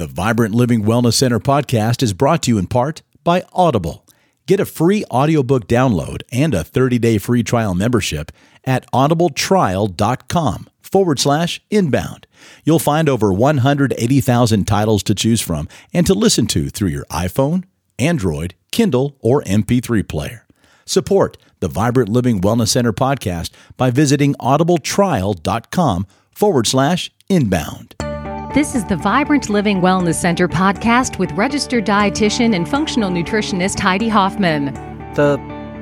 The Vibrant Living Wellness Center podcast is brought to you in part by Audible. Get a free audiobook download and a 30-day free trial membership at audibletrial.com forward slash inbound. You'll find over 180,000 titles to choose from and to listen to through your iPhone, Android, Kindle, or MP3 player. Support the Vibrant Living Wellness Center podcast by visiting audibletrial.com forward slash inbound. This is the Vibrant Living Wellness Center podcast with registered dietitian and functional nutritionist Heidi Hoffman. The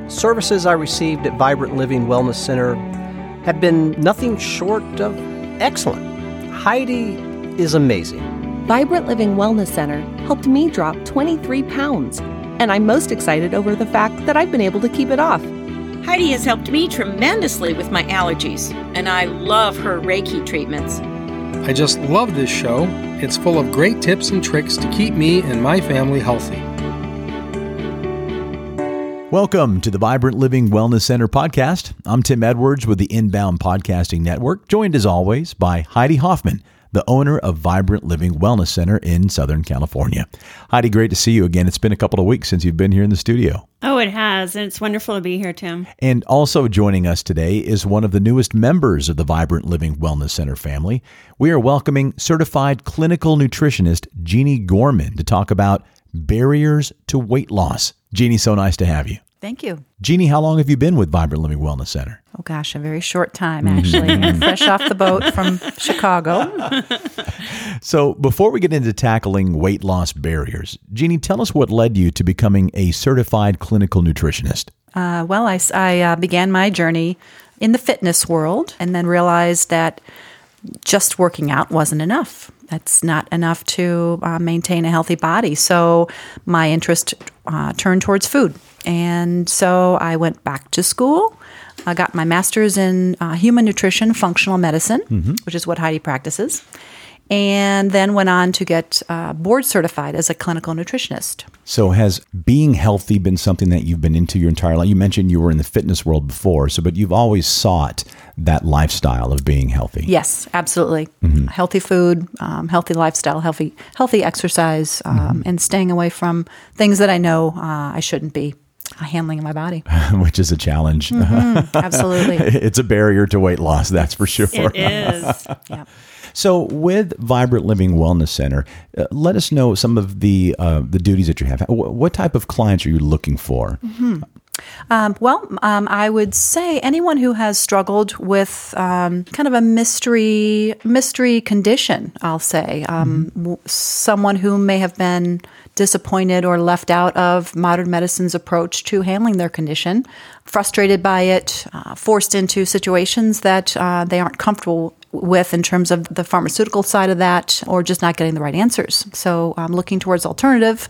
services I received at Vibrant Living Wellness Center have been nothing short of excellent. Heidi is amazing. Vibrant Living Wellness Center helped me drop 23 pounds, and I'm most excited over the fact that I've been able to keep it off. Heidi has helped me tremendously with my allergies, and I love her Reiki treatments. I just love this show. It's full of great tips and tricks to keep me and my family healthy. Welcome to the Vibrant Living Wellness Center podcast. I'm Tim Edwards with the Inbound Podcasting Network, joined as always by Heidi Hoffman, the owner of Vibrant Living Wellness Center in Southern California. Heidi, great to see you again. It's been a couple of weeks since you've been here in the studio. Oh, it has. And it's wonderful to be here, Tim. And also joining us today is one of the newest members of the Vibrant Living Wellness Center family. We are welcoming certified clinical nutritionist Jeannie Gorman to talk about barriers to weight loss. Jeannie, so nice to have you. Thank you. Jeannie, how long have you been with Vibrant Living Wellness Center? Oh gosh, a very short time actually. Fresh off the boat from Chicago. So, before we get into tackling weight loss barriers, Jeannie, tell us what led you to becoming a certified clinical nutritionist. Uh, well, I uh, began my journey in the fitness world and then realized that just working out wasn't enough. That's not enough to uh, maintain a healthy body. So my interest uh, turned towards food. And so I went back to school. I got my master's in uh, human nutrition, functional medicine, which is what Heidi practices, and then went on to get uh, board certified as a clinical nutritionist. So, has being healthy been something that you've been into your entire life? You mentioned you were in the fitness world before, so but you've always sought that lifestyle of being healthy. Yes, absolutely. Healthy food, um, healthy lifestyle, healthy healthy exercise, um, and staying away from things that I know uh, I shouldn't be handling in my body. which is a challenge. Absolutely. it's a barrier to weight loss, that's for sure. It is. yeah. So, with Vibrant Living Wellness Center, uh, let us know some of the uh, the duties that you have. Wh- What type of clients are you looking for? Um, well, um, I would say anyone who has struggled with um, kind of a mystery mystery condition, I'll say, um, w- someone who may have been disappointed or left out of modern medicine's approach to handling their condition, frustrated by it, uh, forced into situations that uh, they aren't comfortable with in terms of the pharmaceutical side of that, or just not getting the right answers. So, um, looking towards alternative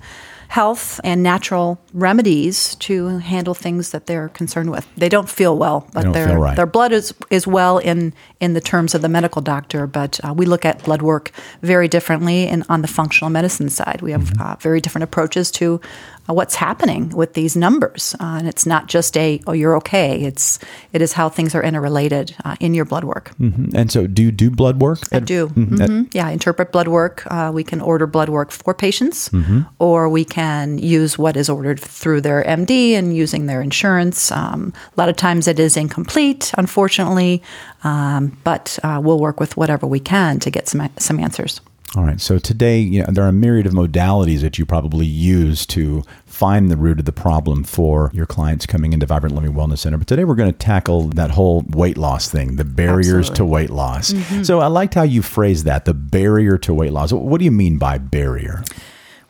health and natural remedies to handle things that they're concerned with. They don't feel well, but their right. their blood is is well in in the terms of the medical doctor. But uh, we look at blood work very differently, and on the functional medicine side, we have Mm-hmm. uh, very different approaches to. Uh, what's happening with these numbers, uh, and it's not just a "oh you're okay." It's it is how things are interrelated uh, in your blood work. And so, do you do blood work? I do. hmm Yeah, interpret blood work. Uh, we can order blood work for patients, or we can use what is ordered through their MD and using their insurance. Um, a lot of times it is incomplete, unfortunately, um, but uh, we'll work with whatever we can to get some some answers. All right. So today, you know, there are a myriad of modalities that you probably use to find the root of the problem for your clients coming into Vibrant Living Wellness Center. But today, we're going to tackle that whole weight loss thing, the barriers to weight loss. So I liked how you phrased that, the barrier to weight loss. What do you mean by barrier?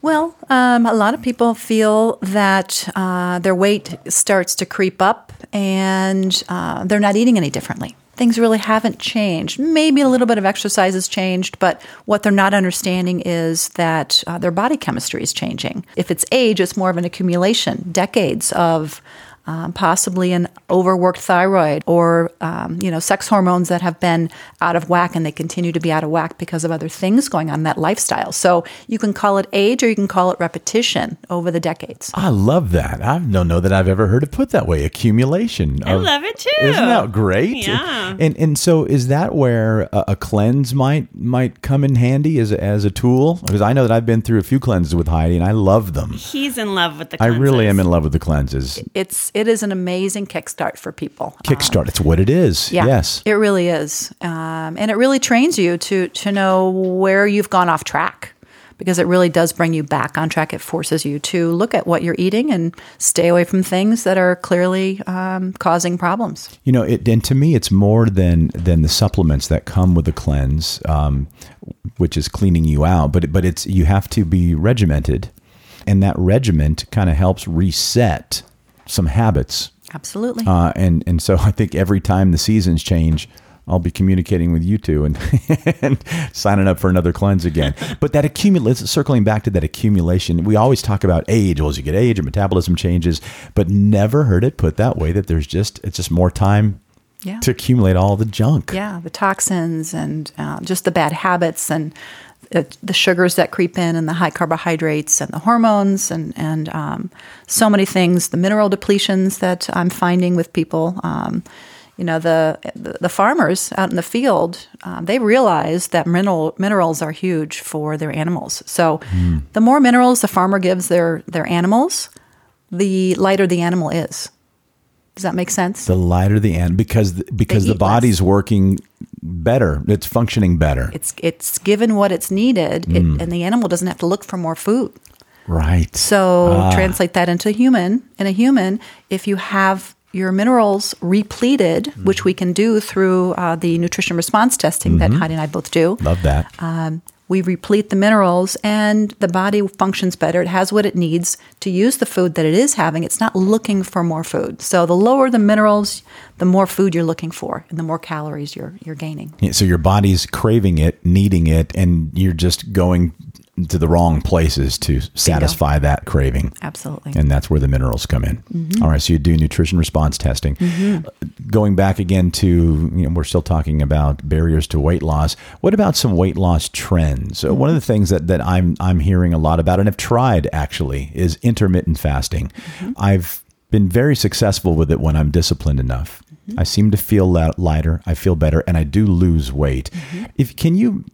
Well, um, a lot of people feel that uh, their weight starts to creep up and uh, they're not eating any differently. Things really haven't changed. Maybe a little bit of exercise has changed, but what they're not understanding is that uh, their body chemistry is changing. If it's age, it's more of an accumulation, decades of um, possibly an overworked thyroid, or um, you know, sex hormones that have been out of whack and they continue to be out of whack because of other things going on in that lifestyle. So you can call it age or you can call it repetition over the decades. I love that. I don't know that I've ever heard it put that way. Accumulation. I love it too. Isn't that great? Yeah. And and so is that where a, a cleanse might might come in handy as a, as a tool? Because I know that I've been through a few cleanses with Heidi, and I love them. He's in love with the I really am in love with the cleanses. It's it is an amazing kickstart for people. Kickstart. It's what it is. Yeah, Yes. it really is, um, and it really trains you to to know where you've gone off track, because it really does bring you back on track. It forces you to look at what you're eating and stay away from things that are clearly um, causing problems. You know, it, and to me, it's more than than the supplements that come with the cleanse, um, which is cleaning you out. But but it's you have to be regimented, and that regiment kind of helps reset some habits. Absolutely. Uh, and and so I think every time the seasons change, I'll be communicating with you two and, and signing up for another cleanse again. But that accumulates, circling back to that accumulation, we always talk about age. Well, as you get age, your metabolism changes, but never heard it put that way that there's just, it's just more time Yeah. to accumulate all the junk. Yeah, the toxins and uh, just the bad habits and the sugars that creep in and the high carbohydrates and the hormones and and um, so many things. The mineral depletions that I'm finding with people. Um, you know, the, the farmers out in the field, um, they realize that mineral minerals are huge for their animals. So, the more minerals the farmer gives their their animals, the lighter the animal is. Does that make sense? The lighter the end, because the, because the eat less. body's working better, it's functioning better. it's it's given what it's needed, it, and the animal doesn't have to look for more food. right. So translate that into human. In a human, if you have your minerals repleted, which we can do through uh, the nutrition response testing that Heidi and I both do, Love that. um, we replete the minerals and the body functions better. It has what it needs to use the food that it is having. It's not looking for more food. So the lower the minerals, the more food you're looking for, and the more calories you're you're gaining. Yeah, so your body's craving it, needing it, and you're just going to the wrong places to satisfy that craving. Absolutely. And that's where the minerals come in. Mm-hmm. All right, so you do nutrition response testing. Mm-hmm. Uh, going back again to, you know, we're still talking about barriers to weight loss. What about some weight loss trends? So one of the mm-hmm. things that, that I'm I'm hearing a lot about and have tried actually is intermittent fasting. I've been very successful with it when I'm disciplined enough. I seem to feel lighter. I feel better, and I do lose weight. If can you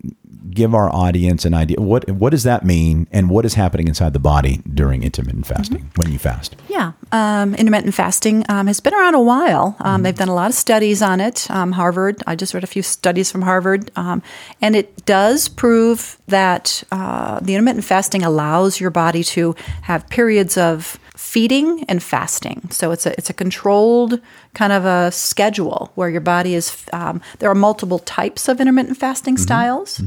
give our audience an idea what what does that mean, and what is happening inside the body during intermittent fasting when you fast? Yeah, um, intermittent fasting um, has been around a while. Um, They've done a lot of studies on it. Um, Harvard, I just read a few studies from Harvard, um, and it does prove that uh, the intermittent fasting allows your body to have periods of feeding and fasting. So it's a it's a controlled kind of a schedule where your body is. Um, there are multiple types of intermittent fasting styles.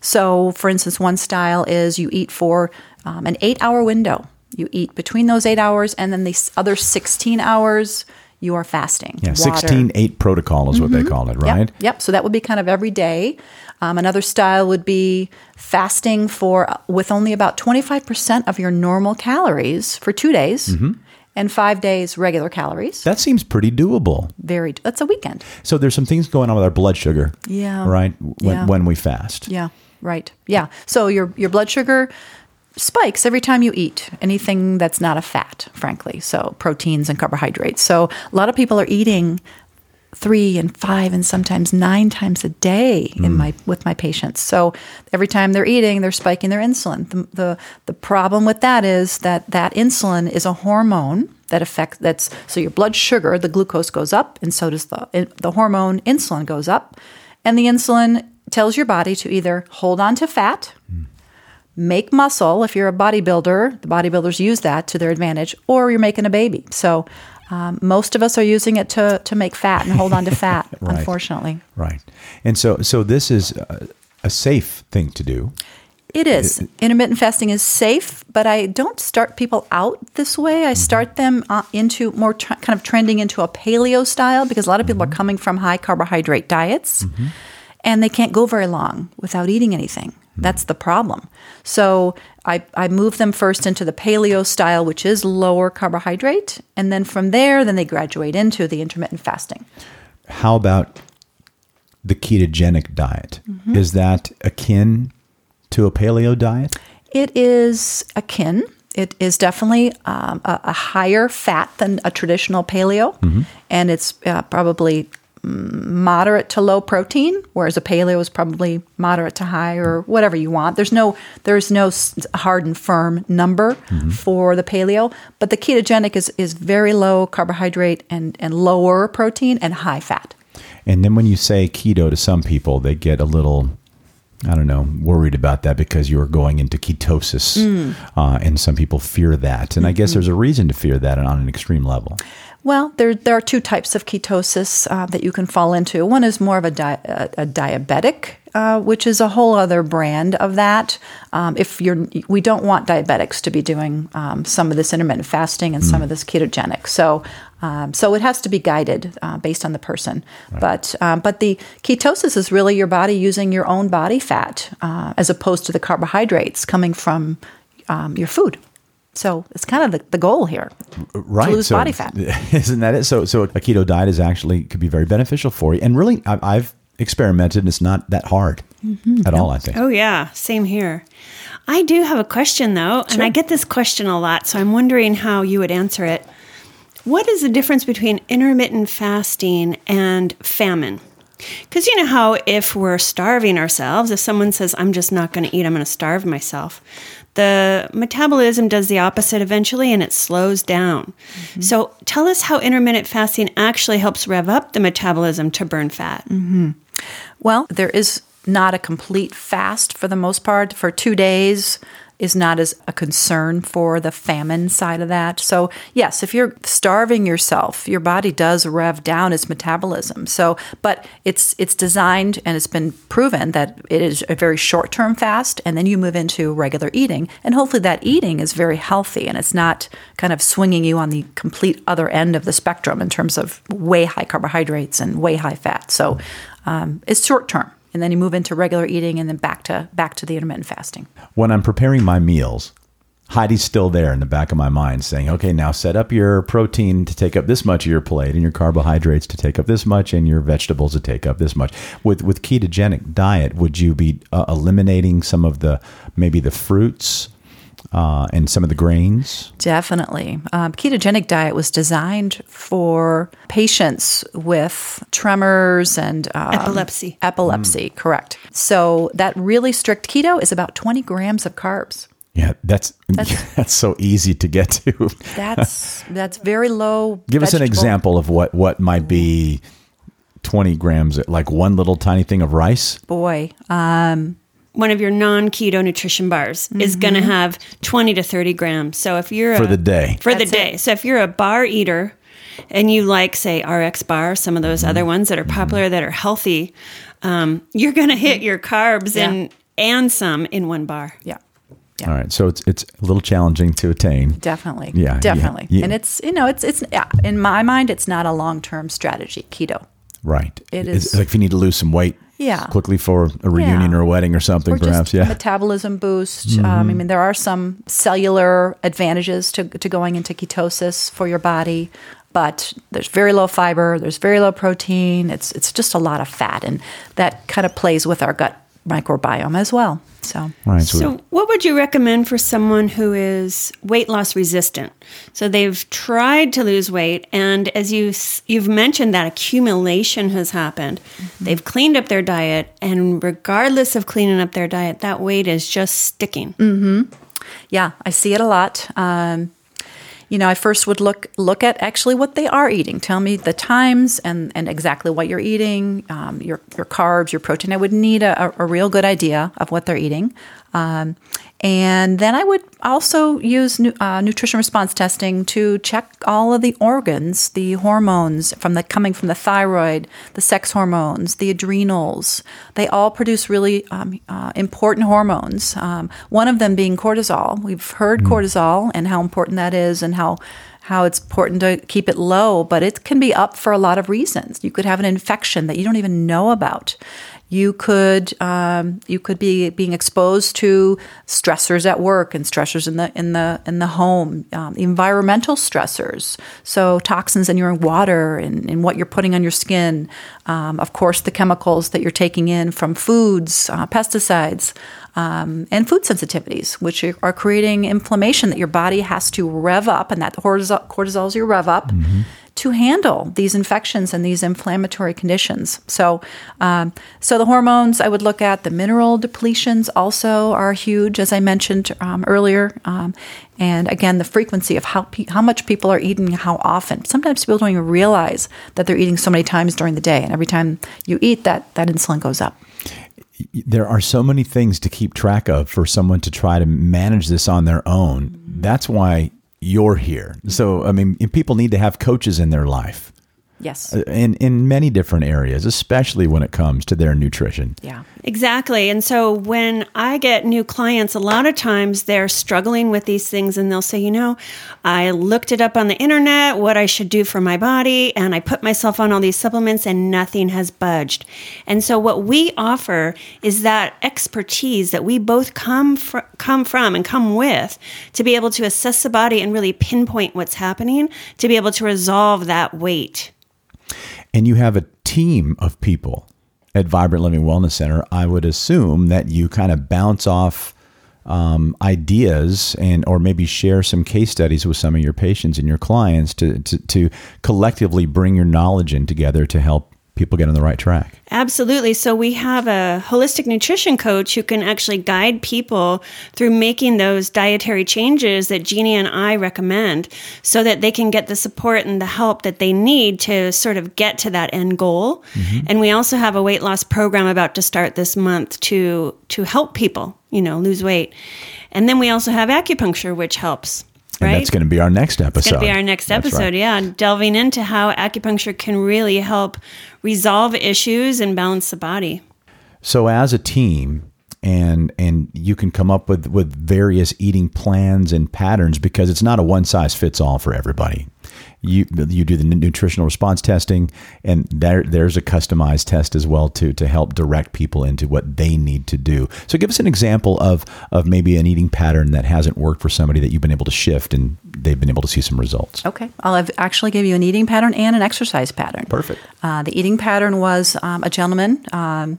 So, for instance, one style is you eat for um, an eight hour window. You eat between those eight hours, and then the other 16 hours you are fasting. Yeah, Water. Mm-hmm. 16 8 protocol is what they call it, right? Yep, yep. So that would be kind of every day. Um, another style would be fasting for uh, with only about 25% of your normal calories for two days Mm-hmm. And five days regular calories. That seems pretty doable. Very, that's a weekend. So there's some things going on with our blood sugar. Yeah. Right? When, Yeah. when we fast. Yeah, right. Yeah. So your your blood sugar spikes every time you eat anything that's not a fat, frankly. So proteins and carbohydrates. So a lot of people are eating three and five and sometimes nine times a day in hmm. my with my patients. So every time they're eating, they're spiking their insulin. The, the the problem with that is that that insulin is a hormone that affects that's so your blood sugar, the glucose goes up, and so does the the hormone insulin goes up, and the insulin tells your body to either hold on to fat hmm. make muscle. If you're a bodybuilder, the bodybuilders use that to their advantage, or you're making a baby. So um, most of us are using it to, to make fat and hold on to fat, Right. unfortunately. Right. And so so this is a, a safe thing to do. It is. Intermittent fasting is safe, but I don't start people out this way. I start them uh, into more tr- kind of trending into a paleo style because a lot of people are coming from high carbohydrate diets and they can't go very long without eating anything. That's the problem. So I, I move them first into the paleo style, which is lower carbohydrate, and then from there, then they graduate into the intermittent fasting. How about the ketogenic diet? Mm-hmm. Is that akin to a paleo diet? It is akin. It is definitely um, a, a higher fat than a traditional paleo, and it's uh, probably moderate to low protein, whereas a paleo is probably moderate to high or whatever you want. There's no there's no hard and firm number for the paleo, but the ketogenic is is very low carbohydrate and and lower protein and high fat. And then when you say keto to some people, they get a little, I don't know, worried about that because you're going into ketosis. Mm. Uh, and some people fear that. And I Mm-hmm. guess there's a reason to fear that on an extreme level. Well, there there are two types of ketosis uh, that you can fall into. One is more of a, di- a, a diabetic, uh, which is a whole other brand of that. Um, if you're, we don't want diabetics to be doing um, some of this intermittent fasting and some of this ketogenic. So, um, so it has to be guided uh, based on the person. But um, but the ketosis is really your body using your own body fat uh, as opposed to the carbohydrates coming from um, your food. So it's kind of the, the goal here Right. to lose so- body fat. Isn't that it? So, so a keto diet is actually could be very beneficial for you. And really, I've, I've experimented and it's not that hard Mm-hmm. at all, I think. Oh, yeah. Same here. I do have a question, though, and I get this question a lot, so I'm wondering how you would answer it. What is the difference between intermittent fasting and famine? Because you know how if we're starving ourselves, if someone says, I'm just not going to eat, I'm going to starve myself, the metabolism does the opposite eventually and it slows down. Mm-hmm. So tell us how intermittent fasting actually helps rev up the metabolism to burn fat. Mm-hmm. Well, there is not a complete fast for the most part. For two days is not as a concern for the famine side of that. So, yes, if you're starving yourself, your body does rev down its metabolism. So, but it's it's designed and it's been proven that it is a very short-term fast and then you move into regular eating and hopefully that eating is very healthy and it's not kind of swinging you on the complete other end of the spectrum in terms of way high carbohydrates and way high fat. So, um, it's short term, and then you move into regular eating, and then back to back to the intermittent fasting. When I'm preparing my meals, Heidi's still there in the back of my mind saying, okay, now set up your protein to take up this much of your plate and your carbohydrates to take up this much and your vegetables to take up this much. With, with ketogenic diet, would you be uh, eliminating some of the, maybe the fruits uh, and some of the grains? Definitely, um, ketogenic diet was designed for patients with tremors and um, Epilepsy. Epilepsy, correct. So that really strict keto is about twenty grams of carbs. Yeah, that's, that's, so easy to get to. That's that's very low. Give us an example of what, what might be 20 grams, like one little tiny thing of rice. Boy, um, one of your non keto nutrition bars is going to have 20 to 30 grams. So if you're For a, the day. for the That's day, so if you're a bar eater and you like, say, RX bar, some of those other ones that are popular that are healthy, um, you're going to hit your carbs Yeah. and and some in one bar. yeah. All right. So it's, it's a little challenging to attain. Definitely. Yeah, yeah, Definitely. yeah. And it's, you know, it's, it's, yeah, in my mind, it's not a long term strategy, keto. Right. It It's like if you need to lose some weight Yeah. quickly for a reunion Yeah. or a wedding or something, or perhaps. just Yeah. Mm-hmm. metabolism boost. Um, I mean, there are some cellular advantages to, to going into ketosis for your body, but there's very low fiber, there's very low protein. It's it's just a lot of fat, and that kind of plays with our gut microbiome as well. So right. So, So, what would you recommend for someone who is weight loss resistant? So they've tried to lose weight, and as you you've mentioned, that accumulation has happened. They've cleaned up their diet, and regardless of cleaning up their diet, that weight is just sticking. yeah, I see it a lot. Um, you know, I first would look look at actually what they are eating. Tell me the times and, and exactly what you're eating, um, your your carbs, your protein. I would need a, a real good idea of what they're eating, um, and then I would also use uh, nutrition response testing to check all of the organs, the hormones from the coming from the thyroid, the sex hormones, the adrenals. They all produce really um, uh, important hormones. Um, one of them being cortisol. We've heard cortisol and how important that is, and how how it's important to keep it low, but it can be up for a lot of reasons. You could have an infection that you don't even know about. You could um, you could be being exposed to stressors at work and stressors in the in the in the home, um, environmental stressors. So toxins in your water and, and what you're putting on your skin. Um, of course, the chemicals that you're taking in from foods, uh, pesticides um, and food sensitivities, which are creating inflammation that your body has to rev up, and that cortisol, cortisol is your rev up. Mm-hmm. To handle these infections and these inflammatory conditions, so um, so the hormones I would look at the mineral depletions also are huge, as I mentioned um, earlier, um, and again the frequency of how pe- how much people are eating, how often. Sometimes people don't even realize that they're eating so many times during the day, and every time you eat, that that insulin goes up there are so many things to keep track of for someone to try to manage this on their own. That's why you're here. So, I mean, people need to have coaches in their life. Yes. Uh, in in many different areas, especially when it comes to their nutrition. Yeah. Exactly. And so when I get new clients, a lot of times they're struggling with these things and they'll say, you know, I looked it up on the internet, what I should do for my body, and I put myself on all these supplements and nothing has budged. And so what we offer is that expertise that we both come fr- come from and come with to be able to assess the body and really pinpoint what's happening to be able to resolve that weight. And you have a team of people at Vibrant Living Wellness Center, I would assume that you kind of bounce off um, ideas and or maybe share some case studies with some of your patients and your clients to, to, to collectively bring your knowledge in together to help people get on the right track. Absolutely. So we have a holistic nutrition coach who can actually guide people through making those dietary changes that Jeannie and I recommend so that they can get the support and the help that they need to sort of get to that end goal. Mm-hmm. And we also have a weight loss program about to start this month to to help people, you know, lose weight. And then we also have acupuncture which helps and that's going to be our next episode. It's going to be our next episode, right. yeah. Delving into how acupuncture can really help resolve issues and balance the body. So, as a team, and and you can come up with with various eating plans and patterns because it's not a one size fits all for everybody you you do the nutritional response testing, and there there's a customized test as well to to help direct people into what they need to do. So give us an example of of maybe an eating pattern that hasn't worked for somebody that you've been able to shift and they've been able to see some results. Okay, I'll have actually give you an eating pattern and an exercise pattern. Perfect. Uh, the eating pattern was um, a gentleman. Um,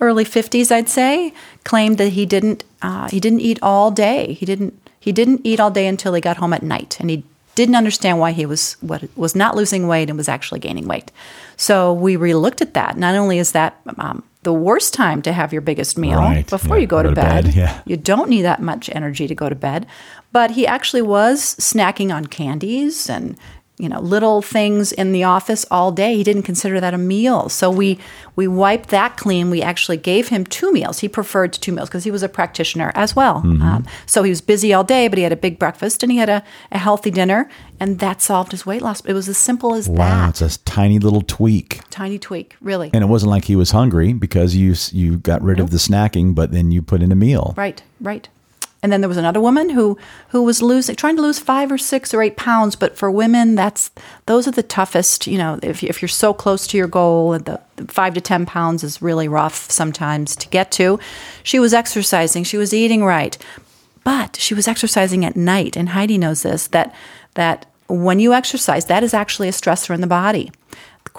early 50s I'd say claimed that he didn't uh, he didn't eat all day he didn't he didn't eat all day until he got home at night and he didn't understand why he was what was not losing weight and was actually gaining weight. So we relooked at that. Not only is that um, the worst time to have your biggest meal right. before yeah, you go, to, bed, bed. Yeah. you don't need that much energy to go to bed, but he actually was snacking on candies and you know little things in the office all day. He didn't consider that a meal. So we we wiped that clean. We actually gave him two meals. He preferred two meals because he was a practitioner as well. Mm-hmm. um, so he was busy all day but he had a big breakfast and he had a, a healthy dinner and that solved his weight loss. It was as simple as wow, that. wow it's a tiny little tweak. Tiny tweak really. And it wasn't like he was hungry because you you got rid nope. of the snacking but then you put in a meal. Right right and then there was another woman who who was losing, trying to lose five or six or eight pounds. But for women, that's those are the toughest. You know, if if you're so close to your goal, the, five to ten pounds is really rough sometimes to get to. She was exercising, she was eating right, but she was exercising at night. And Heidi knows this that that when you exercise, that is actually a stressor in the body.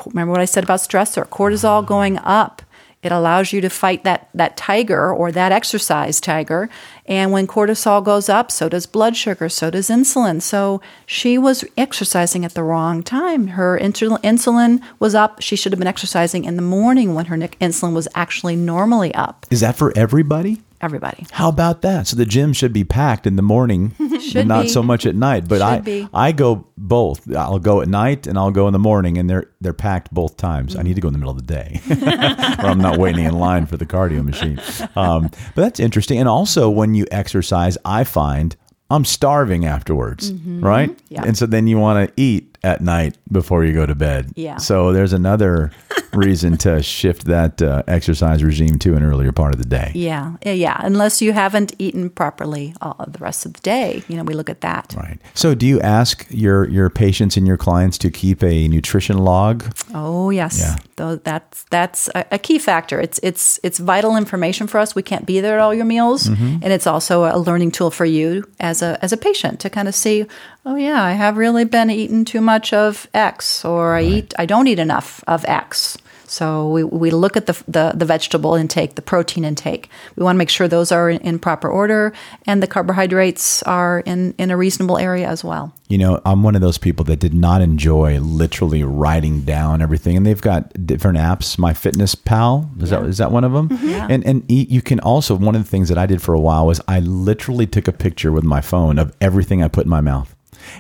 Remember what I said about stressor? Cortisol going up it allows you to fight that, that tiger or that exercise tiger. And when cortisol goes up, so does blood sugar, so does insulin. So she was exercising at the wrong time. Her insulin was up. She should have been exercising in the morning when her insulin was actually normally up. Is that for everybody? Everybody. How about that? So the gym should be packed in the morning, and not be. so much at night. But should I be. I go both. I'll go at night and I'll go in the morning, and they're they're packed both times. Mm. I need to go in the middle of the day, or I'm not waiting in line for the cardio machine. Um, but that's interesting. And also, when you exercise, I find I'm starving afterwards, mm-hmm. right? Yeah. And so then you want to eat at night before you go to bed. Yeah. So there's another reason to shift that uh, exercise regime to an earlier part of the day. Yeah, yeah, yeah. Unless you haven't eaten properly all the rest of the day, you know, we look at that. Right. So do you ask your your patients and your clients to keep a nutrition log? Oh yes, Yeah. Though that's that's a, a key factor. It's it's it's vital information for us. We can't be there at all your meals, Mm-hmm. and it's also a learning tool for you as a as a patient to kind of see, oh yeah, I have really been eating too much of X, or I eat I don't eat enough of X. So we, we look at the, the the vegetable intake, the protein intake. We want to make sure those are in, in proper order, and the carbohydrates are in in a reasonable area as well. You know, I'm one of those people that did not enjoy literally writing down everything, and they've got different apps. My Fitness Pal is that is that one of them? Mm-hmm. Yeah. And and you can also one of the things that I did for a while was I literally took a picture with my phone of everything I put in my mouth.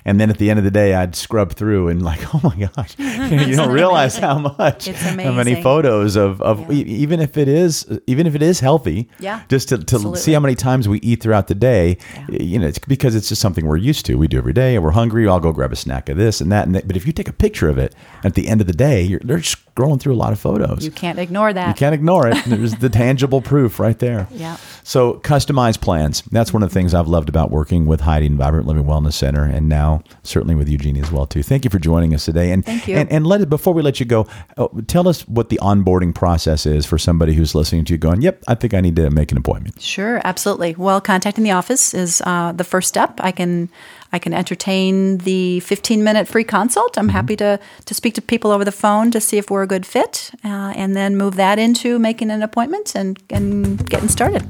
And then at the end of the day, I'd scrub through and like, oh my gosh, you don't realize how much, how many photos of, of e- even if it is, even if it is healthy, Yeah, just to, to see how many times we eat throughout the day, you know, it's because it's just something we're used to. We do every day, and we're hungry. I'll go grab a snack of this and that, and that. But if you take a picture of it at the end of the day, you're they're scrolling through a lot of photos. You can't ignore that. You can't ignore it. There's the tangible proof right there. Yeah. So customized plans. That's one of the things I've loved about working with Heidi and Vibrant Living Wellness Center, and now certainly with Jeannie as well too. Thank you for joining us today. And Thank you. And, and let it before we let you go, uh, tell us what the onboarding process is for somebody who's listening to you, going, "Yep, I think I need to make an appointment." Sure, absolutely. Well, contacting the office is uh, the first step. I can I can entertain the 15 minute free consult. I'm happy to to speak to people over the phone to see if we're a good fit, uh, and then move that into making an appointment and and getting started.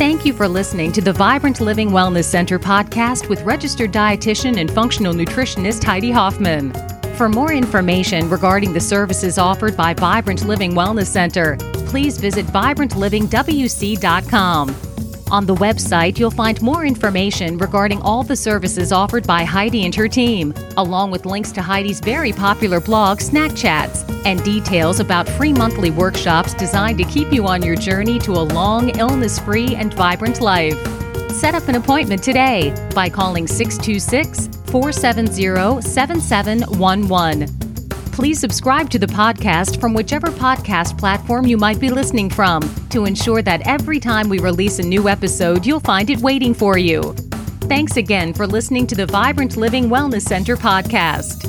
Thank you for listening to the Vibrant Living Wellness Center podcast with registered dietitian and functional nutritionist Heidi Hoffman. For more information regarding the services offered by Vibrant Living Wellness Center, please visit vibrantlivingwc.com. On the website, you'll find more information regarding all the services offered by Heidi and her team, along with links to Heidi's very popular blog, Snack Chats, and details about free monthly workshops designed to keep you on your journey to a long, illness free, and vibrant life. Set up an appointment today by calling 626 470 7711. Please subscribe to the podcast from whichever podcast platform you might be listening from to ensure that every time we release a new episode, you'll find it waiting for you. Thanks again for listening to the Vibrant Living Wellness Center podcast.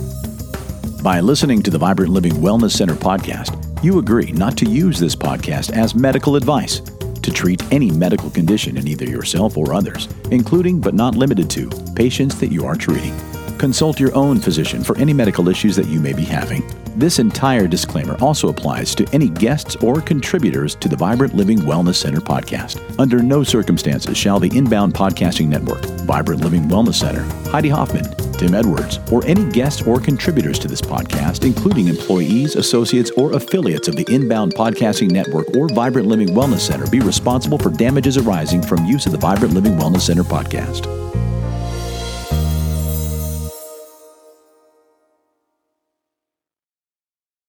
By listening to the Vibrant Living Wellness Center podcast, you agree not to use this podcast as medical advice to treat any medical condition in either yourself or others, including but not limited to patients that you are treating. Consult your own physician for any medical issues that you may be having. This entire disclaimer also applies to any guests or contributors to the Vibrant Living Wellness Center podcast. Under no circumstances shall the Inbound Podcasting Network, Vibrant Living Wellness Center, Heidi Hoffman, Tim Edwards, or any guests or contributors to this podcast, including employees, associates, or affiliates of the Inbound Podcasting Network or Vibrant Living Wellness Center, be responsible for damages arising from use of the Vibrant Living Wellness Center podcast.